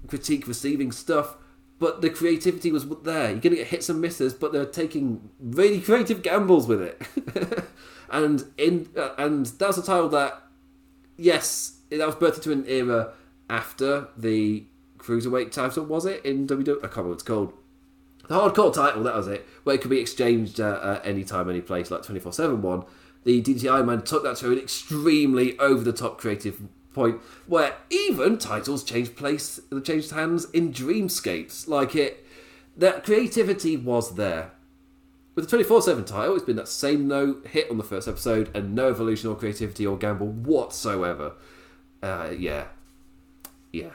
critique receiving stuff, but the creativity was there. You're going to get hits and misses, but they're taking really creative gambles with it. and in uh, and that's a title that, yes, that was birthed into an era after the cruiserweight title. Was it in WWE? I can't remember what it's called. The hardcore title, that was it, where it could be exchanged uh, at any time, any place, like 24 7 one. The Iron Man took that to an extremely over the top creative point where even titles changed place, changed hands in dreamscapes. Like it, that creativity was there. With the 24 7 title, it's been that same no hit on the first episode and no evolution or creativity or gamble whatsoever. Uh, yeah. Yeah.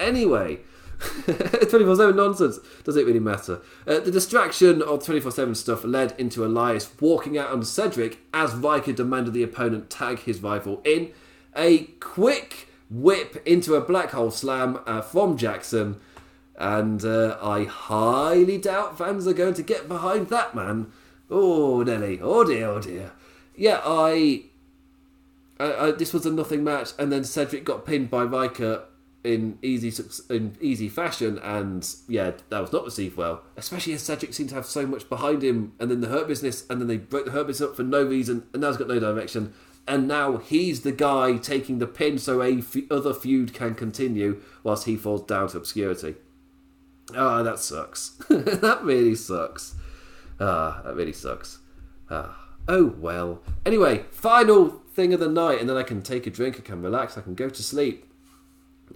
Anyway, 24 7 nonsense. Does it really matter? Uh, the distraction of 24 7 stuff led into Elias walking out on Cedric as Ryker demanded the opponent tag his rival in. A quick whip into a black hole slam uh, from Jackson. And uh, I highly doubt fans are going to get behind that man. Oh, Nelly. Oh, dear, oh, dear. Yeah, I. I, I this was a nothing match, and then Cedric got pinned by Ryker in easy in easy fashion, and yeah, that was not received well. Especially as Cedric seemed to have so much behind him, and then the Hurt Business, and then they broke the Hurt Business up for no reason, and now he's got no direction. And now he's the guy taking the pin, so a f- other feud can continue whilst he falls down to obscurity. Ah, oh, that sucks. that really sucks. Ah, that really sucks. Ah. Oh well. Anyway, final thing of the night, and then I can take a drink, I can relax, I can go to sleep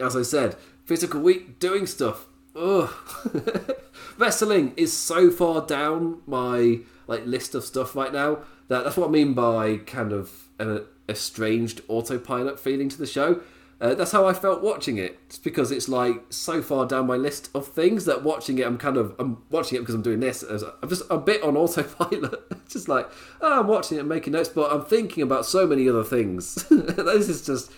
as I said, physical week doing stuff. Ugh. Wrestling is so far down my like list of stuff right now that that's what I mean by kind of an estranged autopilot feeling to the show. Uh, that's how I felt watching it. It's because it's like so far down my list of things that watching it, I'm kind of I'm watching it because I'm doing this. I'm just a bit on autopilot. just like oh, I'm watching it and making notes, but I'm thinking about so many other things. this is just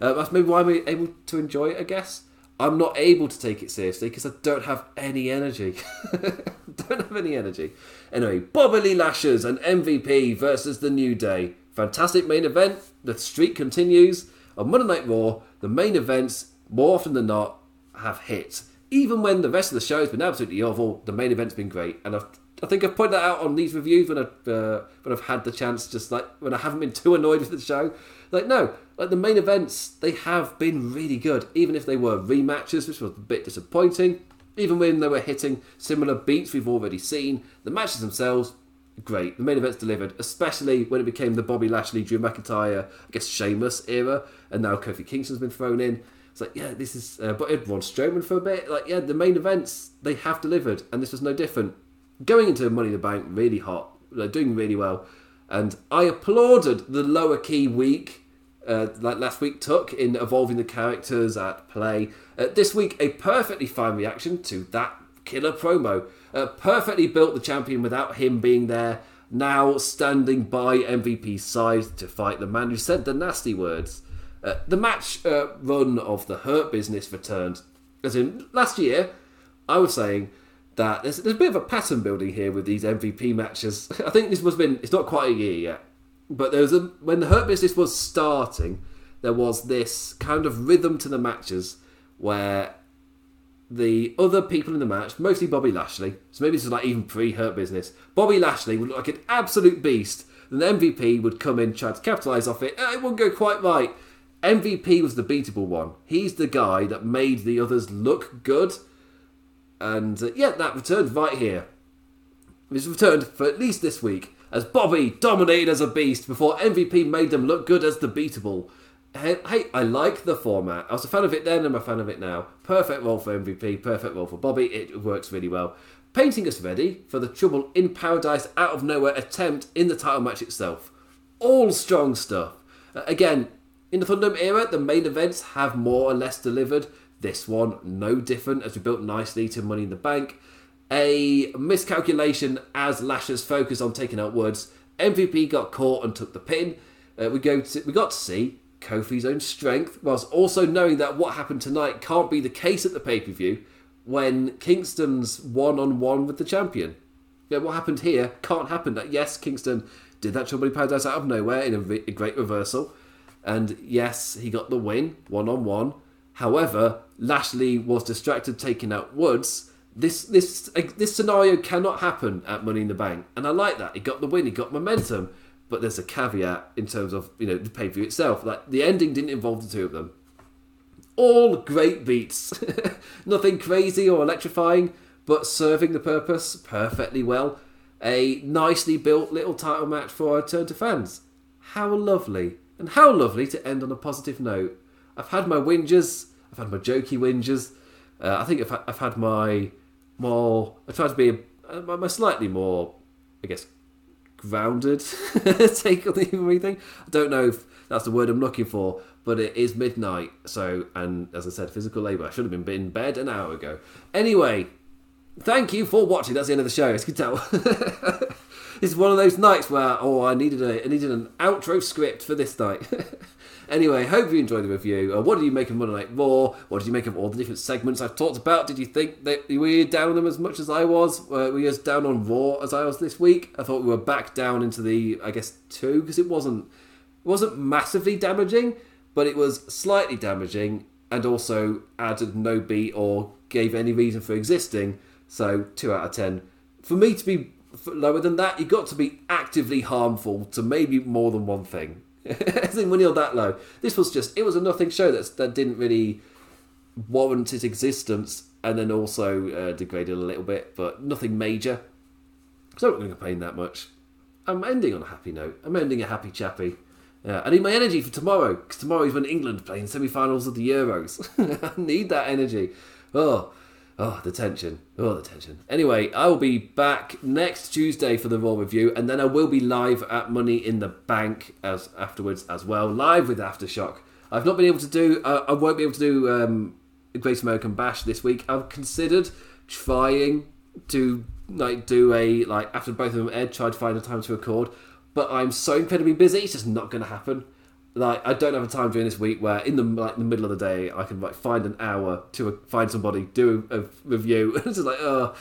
uh, that's maybe why I'm able to enjoy it, I guess. I'm not able to take it seriously because I don't have any energy. don't have any energy. Anyway, Bobby Lashley and MVP versus The New Day. Fantastic main event. The streak continues. On Monday Night Raw, the main events, more often than not, have hit. even when the rest of the show has been absolutely awful, the main event's been great, and I've, I think I've pointed that out on these reviews when I've uh, when I've had the chance, just like when I haven't been too annoyed with the show. Like no, like the main events, they have been really good, even if they were rematches, which was a bit disappointing. Even when they were hitting similar beats we've already seen, the matches themselves great. The main event's delivered, especially when it became the Bobby Lashley, Drew McIntyre, I guess Sheamus era, and now Kofi Kingston's been thrown in. It's like, yeah, this is. Uh, but Braun Strowman for a bit. Like, yeah, the main events they have delivered, and this was no different. Going into Money in the Bank, really hot, like, doing really well, and I applauded the lower key week. Uh, like last week took in evolving the characters at play. Uh, this week, a perfectly fine reaction to that killer promo. Uh, perfectly built the champion without him being there. Now standing by MVP's side to fight the man who said the nasty words. Uh, the match uh, run of the Hurt Business returned. As in, last year, I was saying that there's, there's a bit of a pattern building here with these MVP matches. I think this must have been, it's not quite a year yet, but there was a, when the Hurt Business was starting, there was this kind of rhythm to the matches where the other people in the match, mostly Bobby Lashley, so maybe this is like even pre-Hurt Business, Bobby Lashley would look like an absolute beast, and the MVP would come in, try to capitalise off it, uh, it wouldn't go quite right. MVP was the beatable one. He's the guy that made the others look good. And uh, yeah, that returned right here. It's returned for at least this week as Bobby dominated as a beast before MVP made them look good as the beatable. Hey, I like the format. I was a fan of it then, I'm a fan of it now. Perfect role for MVP, perfect role for Bobby. It works really well. Painting us ready for the Trouble in Paradise out of nowhere attempt in the title match itself. All strong stuff. Uh, again, in the Thunderdome era, the main events have more or less delivered. This one, no different, as we built nicely to Money in the Bank. A miscalculation as Lashley's focus on taking out Woods. MVP got caught and took the pin. Uh, we go to, we got to see Kofi's own strength, whilst also knowing that what happened tonight can't be the case at the pay per view when Kingston's one on one with the champion. Yeah, what happened here can't happen. That yes, Kingston did that Trouble Paradise out of nowhere in a, re- a great reversal. And yes, he got the win one on one. However, Lashley was distracted taking out Woods. This this this scenario cannot happen at Money in the Bank, and I like that. He got the win, he got momentum, but there's a caveat in terms of you know the pay per view itself. Like the ending didn't involve the two of them. All great beats, nothing crazy or electrifying, but serving the purpose perfectly well. A nicely built little title match for our turn to fans. How lovely. And how lovely to end on a positive note. I've had my whingers, I've had my jokey whingers. Uh, I think I've, I've had my more. I try to be a, my slightly more, I guess, grounded take on the everything. I don't know if that's the word I'm looking for, but it is midnight. So, and as I said, physical labour. I should have been in bed an hour ago. Anyway, thank you for watching. That's the end of the show, as you can tell. this is one of those nights where oh I needed a I needed an outro script for this night. anyway, hope you enjoyed the review. Uh, what did you make of Monday Night Raw? What did you make of all the different segments I've talked about? Did you think that were you down on them as much as I was? Uh, were you as down on Raw as I was this week? I thought we were back down into the I guess two because it wasn't it wasn't massively damaging, but it was slightly damaging and also added no beat or gave any reason for existing. So two out of ten. For me to be lower than that, you've got to be actively harmful to maybe more than one thing. When you're that low, this was just it was a nothing show that's that didn't really warrant its existence, and then also uh, degraded a little bit, but nothing major. So I'm not going to complain that much. I'm ending on a happy note. I'm ending a happy chappy. Yeah, I need my energy for tomorrow because tomorrow is when England play in semi-finals of the Euros. I need that energy. Oh, Oh, the tension. Oh, the tension. Anyway, I will be back next Tuesday for the Raw review, and then I will be live at Money in the Bank as afterwards as well, live with Aftershock. I've not been able to do. Uh, I won't be able to do um, Great American Bash this week. I've considered trying to like do a like after both of them aired, tried to find a time to record, but I'm so incredibly busy. It's just not going to happen like I don't have a time during this week where in the like the middle of the day I can like find an hour to uh, find somebody do a, a review. it's just like oh,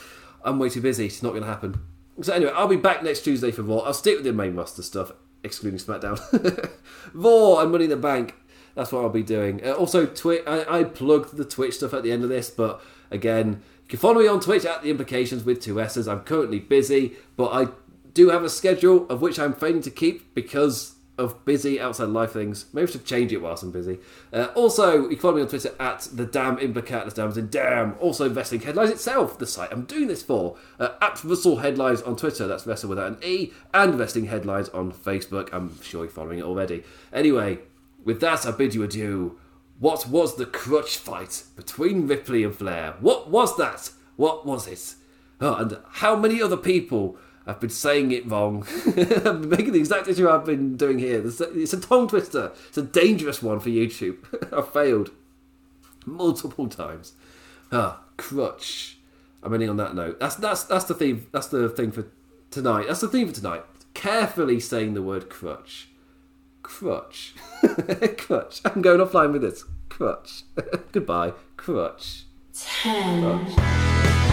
I'm way too busy. It's not going to happen. So anyway, I'll be back next Tuesday for Raw. I'll stick with the main roster stuff, excluding SmackDown. Raw and Money in the Bank. That's what I'll be doing. Uh, also, Twitch. I, I plugged the Twitch stuff at the end of this, but Again, you can follow me on Twitch at The Implications with two S's. I'm currently busy, but I do have a schedule of which I'm failing to keep because of busy outside life things. Maybe I should change it whilst I'm busy. Uh, also, you can follow me on Twitter at the Damn Implicat. The Damn's in Damn. Also, Wrestling Headlines itself, the site I'm doing this for. Uh, at Wrestle Headlines on Twitter, that's Wrestle without an E, and Wrestling Headlines on Facebook. I'm sure you're following it already. Anyway, with that, I bid you adieu. What was the crutch fight between Ripley and Flair? What was that? What was it? Oh, and how many other people I've been saying it wrong. I've been making the exact issue I've been doing here. It's a tongue twister. It's a dangerous one for YouTube. I've failed multiple times. Ah, crutch. I'm ending on that note. That's that's that's the theme. That's the thing for tonight. That's the theme for tonight. Carefully saying the word crutch. Crutch. crutch. I'm going offline with this. Crutch. Goodbye. Crutch. Ten. Crutch.